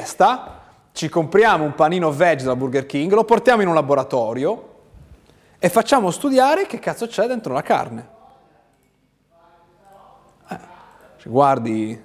siesta, ci compriamo un panino veg da Burger King, lo portiamo in un laboratorio e facciamo studiare che cazzo c'è dentro la carne. Eh, guardi,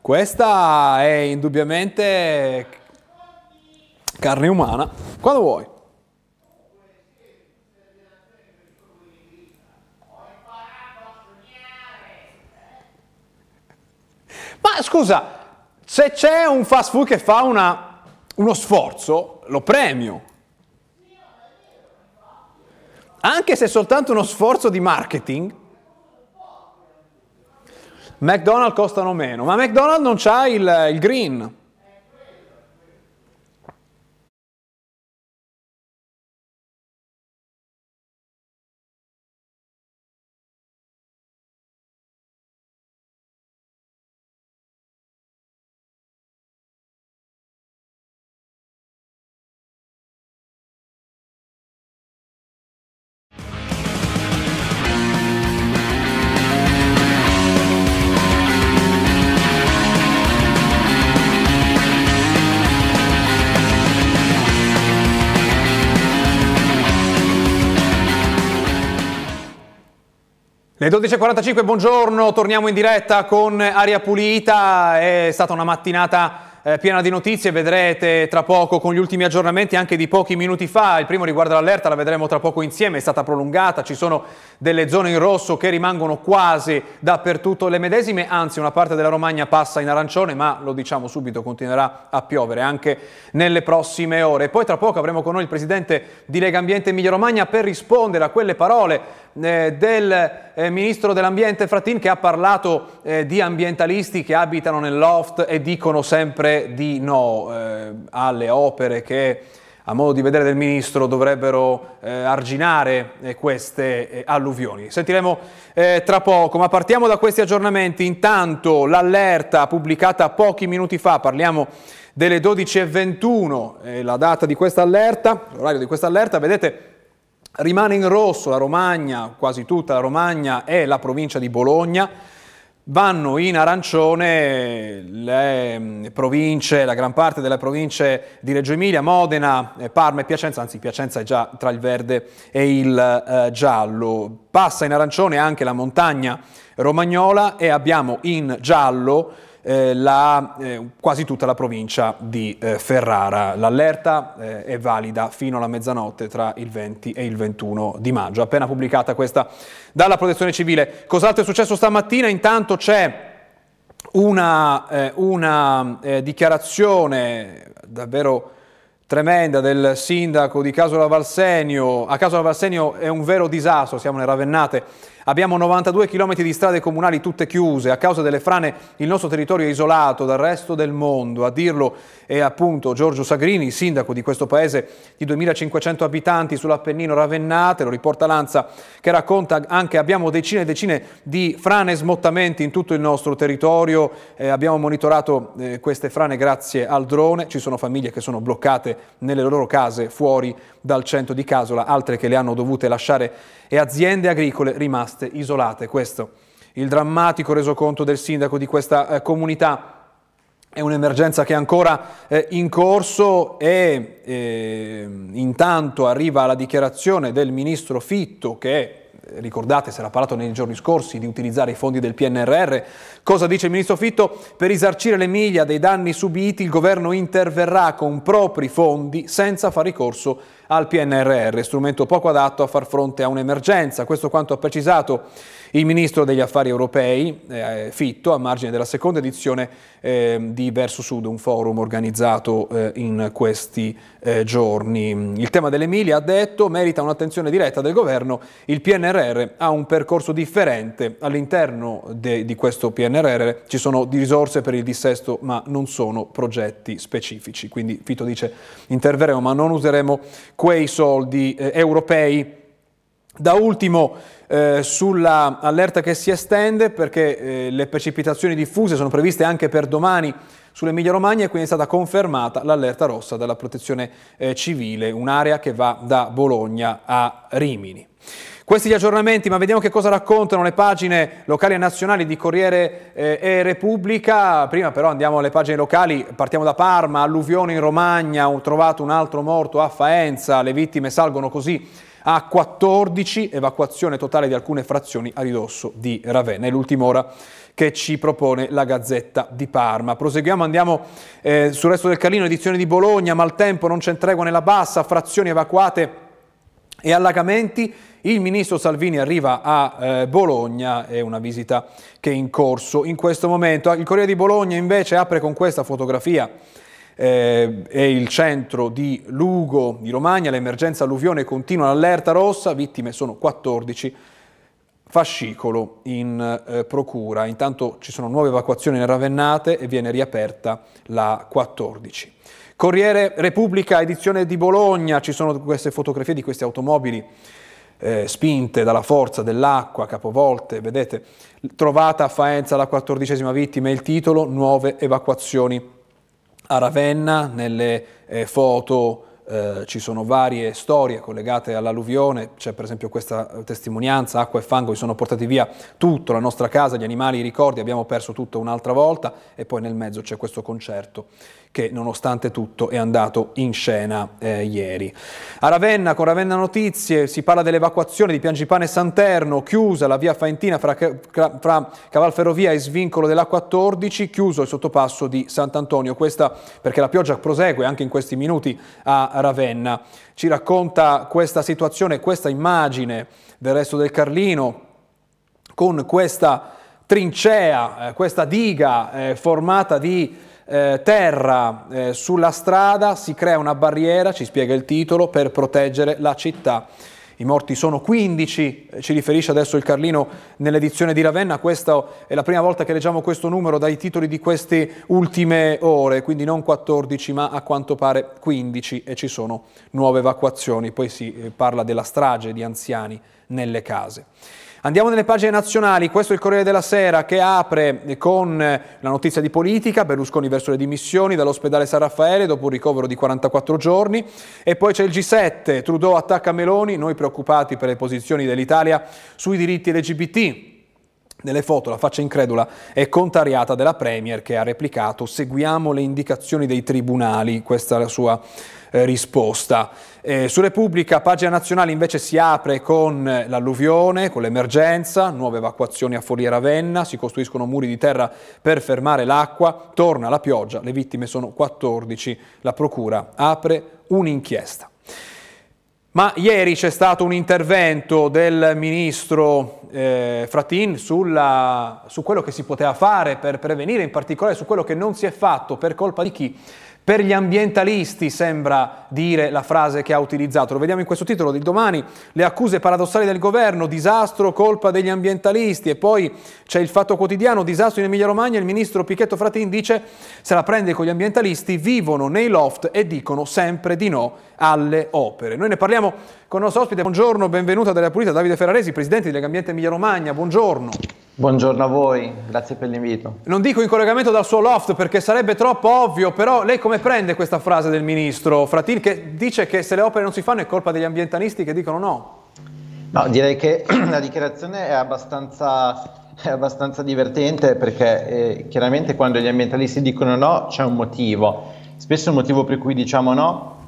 questa è indubbiamente carne umana. Quando vuoi. Ma scusa, se c'è un fast food che fa una, uno sforzo, lo premio. Anche se è soltanto uno sforzo di marketing, McDonald's costano meno, ma McDonald's non c'ha il, il green. Le 12.45, buongiorno, torniamo in diretta con Aria Pulita, è stata una mattinata eh, piena di notizie, vedrete tra poco con gli ultimi aggiornamenti anche di pochi minuti fa, il primo riguarda l'allerta, la vedremo tra poco insieme, è stata prolungata, ci sono delle zone in rosso che rimangono quasi dappertutto le medesime, anzi una parte della Romagna passa in arancione, ma lo diciamo subito, continuerà a piovere anche nelle prossime ore. Poi tra poco avremo con noi il presidente di Lega Ambiente Emilia Romagna per rispondere a quelle parole eh, del eh, ministro dell'ambiente Frattin che ha parlato eh, di ambientalisti che abitano nel loft e dicono sempre di no eh, alle opere che a modo di vedere del Ministro, dovrebbero eh, arginare eh, queste eh, alluvioni. Sentiremo eh, tra poco, ma partiamo da questi aggiornamenti. Intanto l'allerta pubblicata pochi minuti fa, parliamo delle 12.21, eh, la data di questa allerta, l'orario di questa allerta, vedete rimane in rosso la Romagna, quasi tutta la Romagna e la provincia di Bologna vanno in arancione le mm, province, la gran parte delle province di Reggio Emilia, Modena, eh, Parma e Piacenza, anzi Piacenza è già tra il verde e il eh, giallo. Passa in arancione anche la montagna romagnola e abbiamo in giallo eh, la, eh, quasi tutta la provincia di eh, Ferrara. L'allerta eh, è valida fino alla mezzanotte tra il 20 e il 21 di maggio, appena pubblicata questa dalla Protezione Civile. Cos'altro è successo stamattina? Intanto c'è una, eh, una eh, dichiarazione davvero tremenda del sindaco di Casola Valsenio. A Casola Valsenio è un vero disastro, siamo nelle ravennate Abbiamo 92 km di strade comunali tutte chiuse, a causa delle frane il nostro territorio è isolato dal resto del mondo. A dirlo è appunto Giorgio Sagrini, sindaco di questo paese di 2500 abitanti sull'Appennino Ravennate, lo riporta Lanza che racconta anche abbiamo decine e decine di frane e smottamenti in tutto il nostro territorio, eh, abbiamo monitorato eh, queste frane grazie al drone, ci sono famiglie che sono bloccate nelle loro case fuori dal centro di Casola, altre che le hanno dovute lasciare e aziende agricole rimaste isolate. Questo il drammatico resoconto del sindaco di questa eh, comunità. È un'emergenza che è ancora eh, in corso e eh, intanto arriva la dichiarazione del ministro Fitto che ricordate, si era parlato nei giorni scorsi di utilizzare i fondi del PNRR. Cosa dice il ministro Fitto? Per risarcire l'Emilia dei danni subiti il governo interverrà con propri fondi senza far ricorso al PNRR, strumento poco adatto a far fronte a un'emergenza. Questo quanto ha precisato il Ministro degli Affari Europei, eh, Fitto, a margine della seconda edizione eh, di Verso Sud, un forum organizzato eh, in questi eh, giorni. Il tema dell'Emilia, ha detto, merita un'attenzione diretta del governo. Il PNRR ha un percorso differente. All'interno di questo PNRR ci sono risorse per il dissesto, ma non sono progetti specifici. Quindi Fitto dice interverremo, ma non useremo quei soldi eh, europei. Da ultimo, eh, sulla allerta che si estende perché eh, le precipitazioni diffuse sono previste anche per domani sull'Emilia Romagna e quindi è stata confermata l'allerta rossa dalla protezione eh, civile, un'area che va da Bologna a Rimini. Questi gli aggiornamenti, ma vediamo che cosa raccontano le pagine locali e nazionali di Corriere eh, e Repubblica. Prima però andiamo alle pagine locali, partiamo da Parma, alluvione in Romagna, ho trovato un altro morto a Faenza, le vittime salgono così a 14, evacuazione totale di alcune frazioni a ridosso di Ravenna. È l'ultima ora che ci propone la Gazzetta di Parma. Proseguiamo, andiamo eh, sul resto del Carlino, edizione di Bologna, maltempo, non c'è tregua nella bassa, frazioni evacuate e allagamenti. Il ministro Salvini arriva a eh, Bologna, è una visita che è in corso in questo momento. Il Corriere di Bologna invece apre con questa fotografia eh, è il centro di Lugo di Romagna, l'emergenza alluvione continua l'allerta rossa, vittime sono 14, fascicolo in eh, procura. Intanto ci sono nuove evacuazioni nelle Ravennate e viene riaperta la 14. Corriere Repubblica, edizione di Bologna, ci sono queste fotografie di queste automobili eh, spinte dalla forza dell'acqua, capovolte, vedete, trovata a Faenza la quattordicesima vittima, il titolo, nuove evacuazioni a Ravenna, nelle eh, foto eh, ci sono varie storie collegate all'alluvione, c'è per esempio questa testimonianza, acqua e fango, vi sono portati via tutto, la nostra casa, gli animali, i ricordi, abbiamo perso tutto un'altra volta e poi nel mezzo c'è questo concerto che nonostante tutto è andato in scena eh, ieri. A Ravenna, con Ravenna Notizie, si parla dell'evacuazione di Piangipane e Santerno, chiusa la via Faentina fra, fra Cavalferrovia e Svincolo della 14, chiuso il sottopasso di Sant'Antonio, questa perché la pioggia prosegue anche in questi minuti a Ravenna. Ci racconta questa situazione, questa immagine del resto del Carlino, con questa trincea, eh, questa diga eh, formata di eh, terra eh, sulla strada, si crea una barriera, ci spiega il titolo, per proteggere la città. I morti sono 15, eh, ci riferisce adesso il Carlino nell'edizione di Ravenna, questa è la prima volta che leggiamo questo numero dai titoli di queste ultime ore, quindi non 14 ma a quanto pare 15 e ci sono nuove evacuazioni, poi si eh, parla della strage di anziani nelle case. Andiamo nelle pagine nazionali, questo è il Corriere della Sera che apre con la notizia di politica, Berlusconi verso le dimissioni dall'ospedale San Raffaele dopo un ricovero di 44 giorni. E poi c'è il G7, Trudeau attacca Meloni, noi preoccupati per le posizioni dell'Italia sui diritti LGBT. Nelle foto la faccia incredula è contrariata della Premier che ha replicato seguiamo le indicazioni dei tribunali, questa è la sua eh, risposta. Eh, su Repubblica, pagina nazionale invece si apre con l'alluvione, con l'emergenza, nuove evacuazioni a Folia Ravenna, si costruiscono muri di terra per fermare l'acqua, torna la pioggia, le vittime sono 14, la Procura apre un'inchiesta. Ma ieri c'è stato un intervento del ministro eh, Fratin sulla, su quello che si poteva fare per prevenire, in particolare su quello che non si è fatto per colpa di chi per gli ambientalisti sembra dire la frase che ha utilizzato. Lo vediamo in questo titolo di domani. Le accuse paradossali del governo, disastro, colpa degli ambientalisti. E poi c'è il fatto quotidiano, disastro in Emilia Romagna. Il ministro Pichetto Fratin dice se la prende con gli ambientalisti, vivono nei loft e dicono sempre di no alle opere. Noi ne parliamo con il nostro ospite. Buongiorno, benvenuto della Pulita Davide Ferraresi, presidente di Legambiente Emilia Romagna. Buongiorno. Buongiorno a voi, grazie per l'invito. Non dico in collegamento dal suo loft perché sarebbe troppo ovvio, però lei come prende questa frase del ministro Fratin che dice che se le opere non si fanno è colpa degli ambientalisti che dicono no? No, direi che la dichiarazione è abbastanza, è abbastanza divertente perché eh, chiaramente quando gli ambientalisti dicono no c'è un motivo. Spesso il motivo per cui diciamo no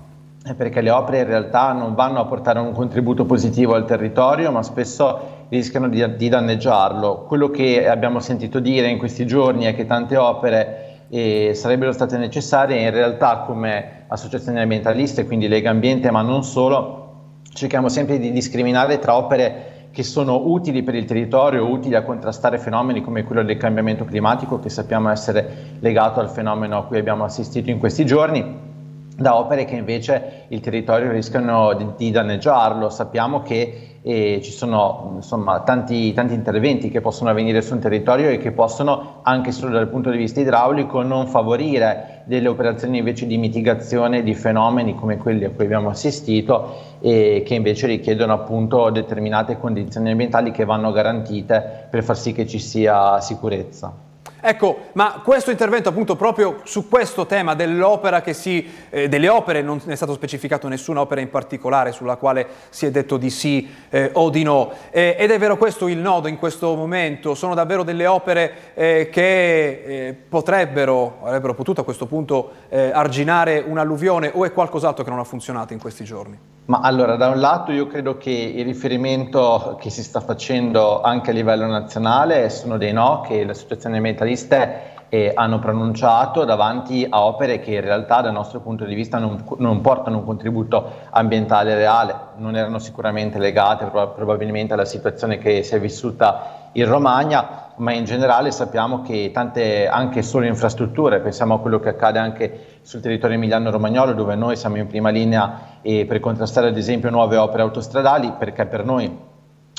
perché le opere in realtà non vanno a portare un contributo positivo al territorio, ma spesso rischiano di, di danneggiarlo. Quello che abbiamo sentito dire in questi giorni è che tante opere eh, sarebbero state necessarie in realtà come associazioni ambientaliste, quindi Lega Ambiente, ma non solo, cerchiamo sempre di discriminare tra opere che sono utili per il territorio, utili a contrastare fenomeni come quello del cambiamento climatico, che sappiamo essere legato al fenomeno a cui abbiamo assistito in questi giorni, da opere che invece il territorio rischiano di, di danneggiarlo. Sappiamo che e ci sono insomma, tanti, tanti, interventi che possono avvenire su un territorio e che possono anche solo dal punto di vista idraulico non favorire delle operazioni invece di mitigazione di fenomeni come quelli a cui abbiamo assistito e che invece richiedono appunto determinate condizioni ambientali che vanno garantite per far sì che ci sia sicurezza. Ecco, ma questo intervento appunto proprio su questo tema dell'opera che si, eh, delle opere, non è stato specificato nessuna opera in particolare sulla quale si è detto di sì eh, o di no. Eh, ed è vero questo il nodo in questo momento? Sono davvero delle opere eh, che eh, potrebbero, avrebbero potuto a questo punto eh, arginare un'alluvione o è qualcos'altro che non ha funzionato in questi giorni? Ma allora, da un lato io credo che il riferimento che si sta facendo anche a livello nazionale sono dei no che le associazioni ambientaliste eh, hanno pronunciato davanti a opere che in realtà dal nostro punto di vista non, non portano un contributo ambientale reale, non erano sicuramente legate probabilmente alla situazione che si è vissuta in Romagna, ma in generale sappiamo che tante anche solo infrastrutture, pensiamo a quello che accade anche sul territorio emiliano-romagnolo dove noi siamo in prima linea eh, per contrastare ad esempio nuove opere autostradali, perché per noi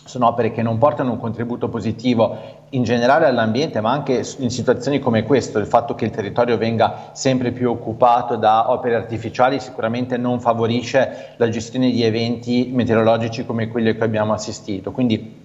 sono opere che non portano un contributo positivo in generale all'ambiente, ma anche in situazioni come questo, il fatto che il territorio venga sempre più occupato da opere artificiali sicuramente non favorisce la gestione di eventi meteorologici come quelli a cui abbiamo assistito. Quindi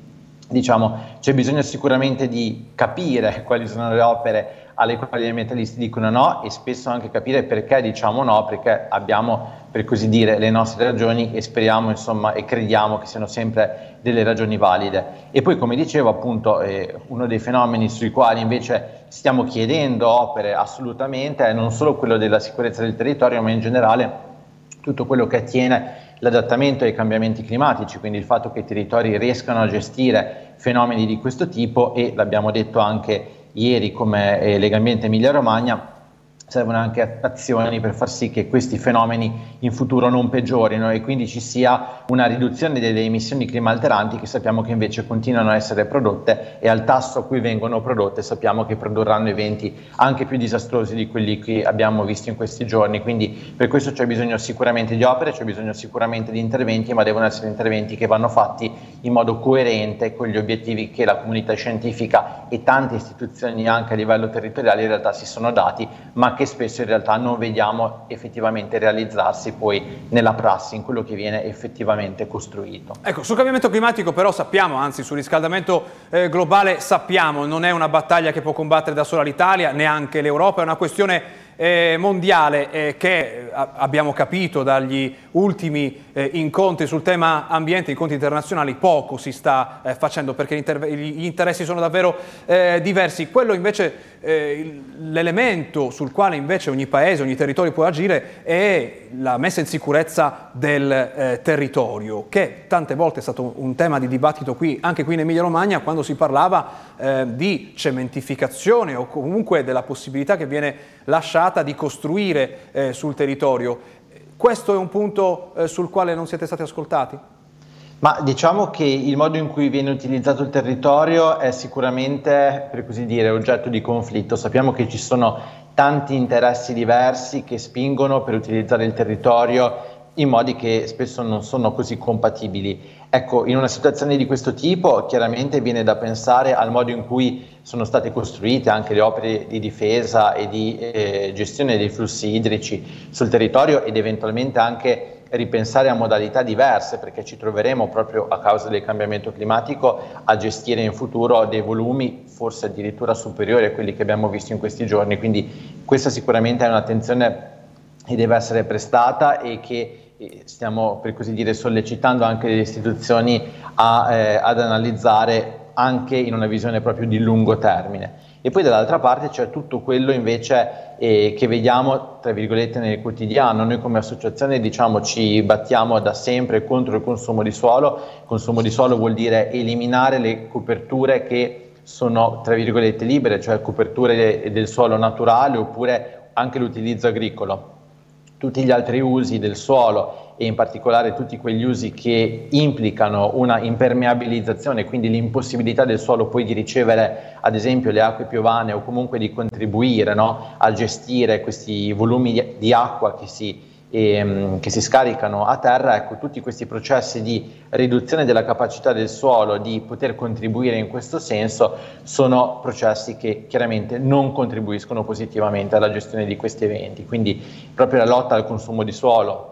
diciamo, c'è bisogno sicuramente di capire quali sono le opere alle quali gli ambientalisti dicono no e spesso anche capire perché diciamo no, perché abbiamo per così dire le nostre ragioni e speriamo insomma e crediamo che siano sempre delle ragioni valide. E poi come dicevo appunto eh, uno dei fenomeni sui quali invece stiamo chiedendo opere assolutamente è non solo quello della sicurezza del territorio ma in generale tutto quello che attiene l'adattamento ai cambiamenti climatici, quindi il fatto che i territori riescano a gestire fenomeni di questo tipo e l'abbiamo detto anche ieri come eh, Legambiente Emilia Romagna, servono anche azioni per far sì che questi fenomeni in futuro non peggiorino e quindi ci sia una riduzione delle emissioni climalteranti che sappiamo che invece continuano a essere prodotte e al tasso a cui vengono prodotte sappiamo che produrranno eventi anche più disastrosi di quelli che abbiamo visto in questi giorni. Quindi per questo c'è bisogno sicuramente di opere, c'è bisogno sicuramente di interventi, ma devono essere interventi che vanno fatti in modo coerente con gli obiettivi che la comunità scientifica e tante istituzioni anche a livello territoriale in realtà si sono dati, ma che spesso in realtà non vediamo effettivamente realizzarsi poi nella prassi, in quello che viene effettivamente costruito. Ecco, sul cambiamento climatico però sappiamo, anzi sul riscaldamento eh, globale sappiamo, non è una battaglia che può combattere da sola l'Italia, neanche l'Europa, è una questione eh, mondiale eh, che eh, abbiamo capito dagli ultimi eh, incontri sul tema ambiente, incontri internazionali, poco si sta eh, facendo perché gli interessi sono davvero eh, diversi. Quello invece, l'elemento sul quale invece ogni paese, ogni territorio può agire è la messa in sicurezza del territorio, che tante volte è stato un tema di dibattito qui, anche qui in Emilia Romagna, quando si parlava di cementificazione o comunque della possibilità che viene lasciata di costruire eh, sul territorio. Questo è un punto eh, sul quale non siete stati ascoltati? Ma diciamo che il modo in cui viene utilizzato il territorio è sicuramente, per così dire, oggetto di conflitto. Sappiamo che ci sono tanti interessi diversi che spingono per utilizzare il territorio in modi che spesso non sono così compatibili. Ecco, in una situazione di questo tipo chiaramente viene da pensare al modo in cui sono state costruite anche le opere di difesa e di eh, gestione dei flussi idrici sul territorio ed eventualmente anche ripensare a modalità diverse perché ci troveremo proprio a causa del cambiamento climatico a gestire in futuro dei volumi forse addirittura superiori a quelli che abbiamo visto in questi giorni. Quindi questa sicuramente è un'attenzione che deve essere prestata e che stiamo per così dire sollecitando anche le istituzioni a, eh, ad analizzare anche in una visione proprio di lungo termine. E poi dall'altra parte c'è tutto quello invece eh, che vediamo, tra virgolette, nel quotidiano. Noi come associazione diciamo ci battiamo da sempre contro il consumo di suolo. Consumo di suolo vuol dire eliminare le coperture che sono, tra virgolette, libere, cioè coperture del suolo naturale oppure anche l'utilizzo agricolo tutti gli altri usi del suolo e in particolare tutti quegli usi che implicano una impermeabilizzazione, quindi l'impossibilità del suolo poi di ricevere ad esempio le acque piovane o comunque di contribuire no, a gestire questi volumi di, di acqua che si ehm, che si scaricano a terra, ecco, tutti questi processi di riduzione della capacità del suolo di poter contribuire in questo senso sono processi che chiaramente non contribuiscono positivamente alla gestione di questi eventi. Quindi proprio la lotta al consumo di suolo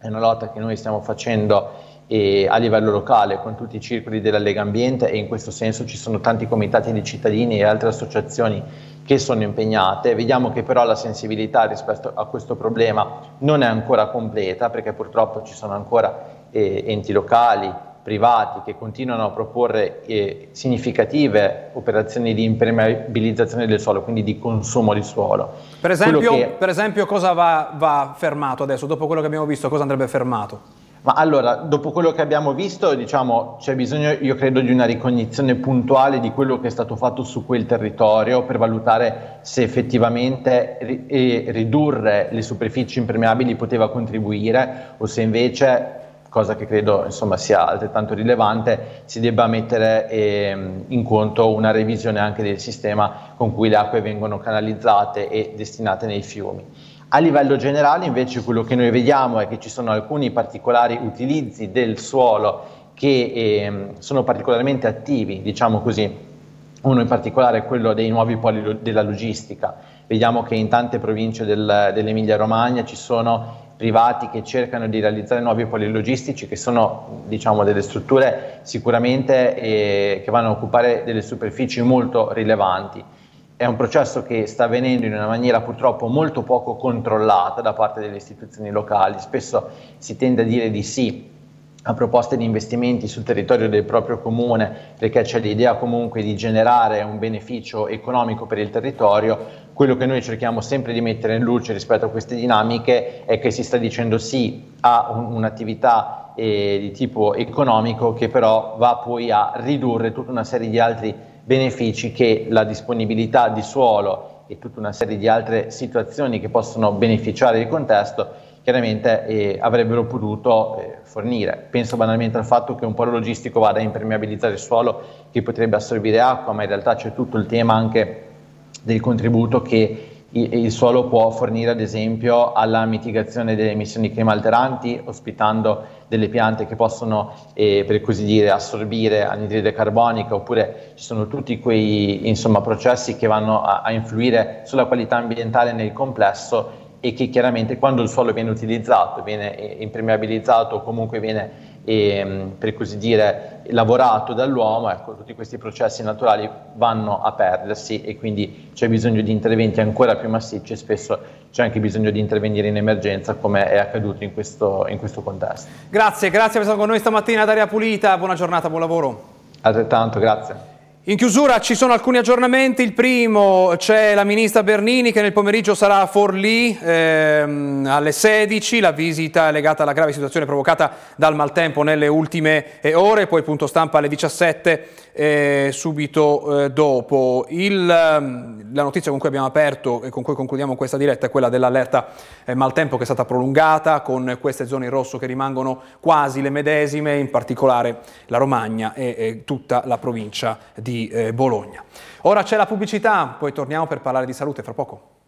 è una lotta che noi stiamo facendo eh, a livello locale con tutti i circoli della Lega Ambiente e in questo senso ci sono tanti comitati di cittadini e altre associazioni che sono impegnate. Vediamo che però la sensibilità rispetto a questo problema non è ancora completa perché purtroppo ci sono ancora eh, enti locali, privati che continuano a proporre eh, significative operazioni di impermeabilizzazione del suolo, quindi di consumo di suolo. Per esempio, che... per esempio cosa va, va fermato adesso? Dopo quello che abbiamo visto, cosa andrebbe fermato? Ma allora, dopo quello che abbiamo visto, diciamo, c'è bisogno, io credo, di una ricognizione puntuale di quello che è stato fatto su quel territorio per valutare se effettivamente ri- ridurre le superfici impermeabili poteva contribuire o se invece cosa che credo insomma, sia altrettanto rilevante, si debba mettere eh, in conto una revisione anche del sistema con cui le acque vengono canalizzate e destinate nei fiumi. A livello generale invece quello che noi vediamo è che ci sono alcuni particolari utilizzi del suolo che eh, sono particolarmente attivi, diciamo così, uno in particolare è quello dei nuovi poli della logistica. Vediamo che in tante province del, dell'Emilia Romagna ci sono privati che cercano di realizzare nuovi poli logistici che sono diciamo, delle strutture sicuramente eh, che vanno a occupare delle superfici molto rilevanti. È un processo che sta avvenendo in una maniera purtroppo molto poco controllata da parte delle istituzioni locali, spesso si tende a dire di sì a proposte di investimenti sul territorio del proprio comune perché c'è l'idea comunque di generare un beneficio economico per il territorio, quello che noi cerchiamo sempre di mettere in luce rispetto a queste dinamiche è che si sta dicendo sì a un, un'attività eh, di tipo economico che però va poi a ridurre tutta una serie di altri benefici che la disponibilità di suolo e tutta una serie di altre situazioni che possono beneficiare il contesto chiaramente eh, avrebbero potuto eh, fornire. Penso banalmente al fatto che un polo logistico vada a impermeabilizzare il suolo che potrebbe assorbire acqua, ma in realtà c'è tutto il tema anche del contributo che il suolo può fornire ad esempio alla mitigazione delle emissioni climalteranti ospitando delle piante che possono eh, per così dire assorbire anidride carbonica oppure ci sono tutti quei insomma, processi che vanno a, a influire sulla qualità ambientale nel complesso e che chiaramente quando il suolo viene utilizzato, viene eh, impermeabilizzato o comunque viene ehm, per così dire lavorato dall'uomo, ecco, tutti questi processi naturali vanno a perdersi e quindi c'è bisogno di interventi ancora più massicci e spesso c'è anche bisogno di intervenire in emergenza come è accaduto in questo, in questo contesto. Grazie, grazie per essere con noi stamattina Daria Pulita, buona giornata, buon lavoro. Altrettanto, grazie. In chiusura ci sono alcuni aggiornamenti, il primo c'è la ministra Bernini che nel pomeriggio sarà a Forlì ehm, alle 16, la visita è legata alla grave situazione provocata dal maltempo nelle ultime eh, ore, poi punto stampa alle 17 eh, subito eh, dopo. Il, ehm, la notizia con cui abbiamo aperto e con cui concludiamo questa diretta è quella dell'allerta eh, maltempo che è stata prolungata con queste zone in rosso che rimangono quasi le medesime, in particolare la Romagna e, e tutta la provincia di eh, Bologna. Ora c'è la pubblicità, poi torniamo per parlare di salute fra poco.